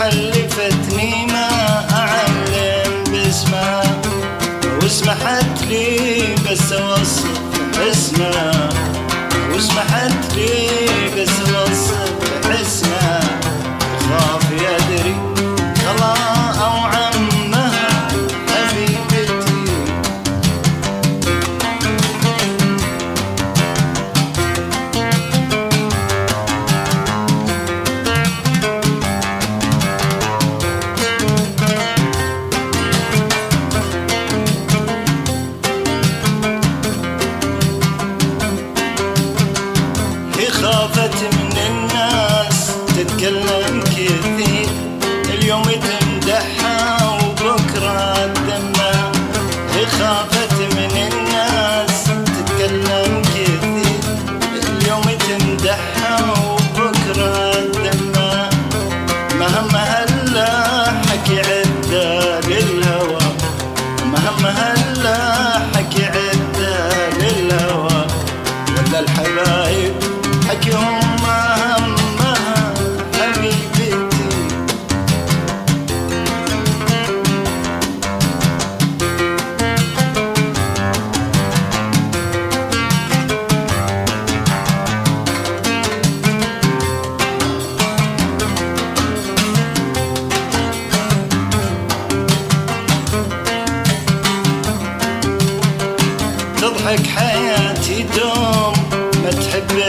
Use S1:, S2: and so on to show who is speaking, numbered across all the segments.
S1: حلفتني ما أعلم باسمها واسمحت لي بس أوصف اسمها واسمحت لي بس أوصف only thing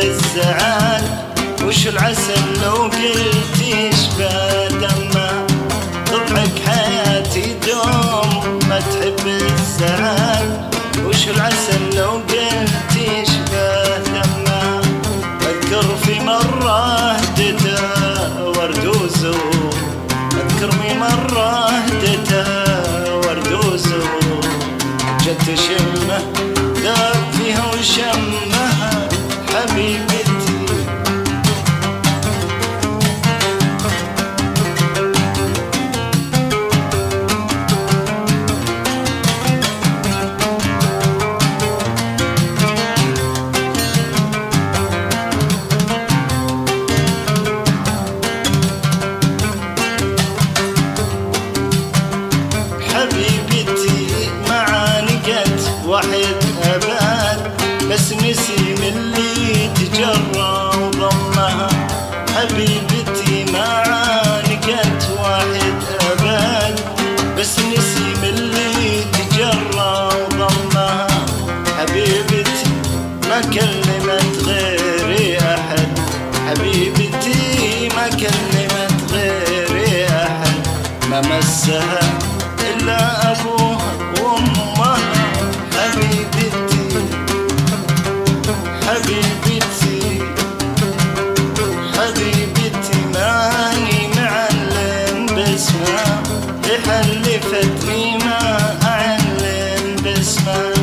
S1: الزعل وش العسل لو قلت يشبه دمه تضحك حياتي دوم ما تحب الزعل. وش العسل لو قلت يشبه دمه أذكر في مرة هدته ورد وزور أذكر في مرة هدته ورد وزور جت شمة ما كلمت غيري أحد. حبيبتي ما كلمت غيري أحد. ما مسها إلا أبوها وأمها حبيبتي حبيبتي حبيبتي ماني معلم باسمها. اللي حلفتني ما أعلم باسمها.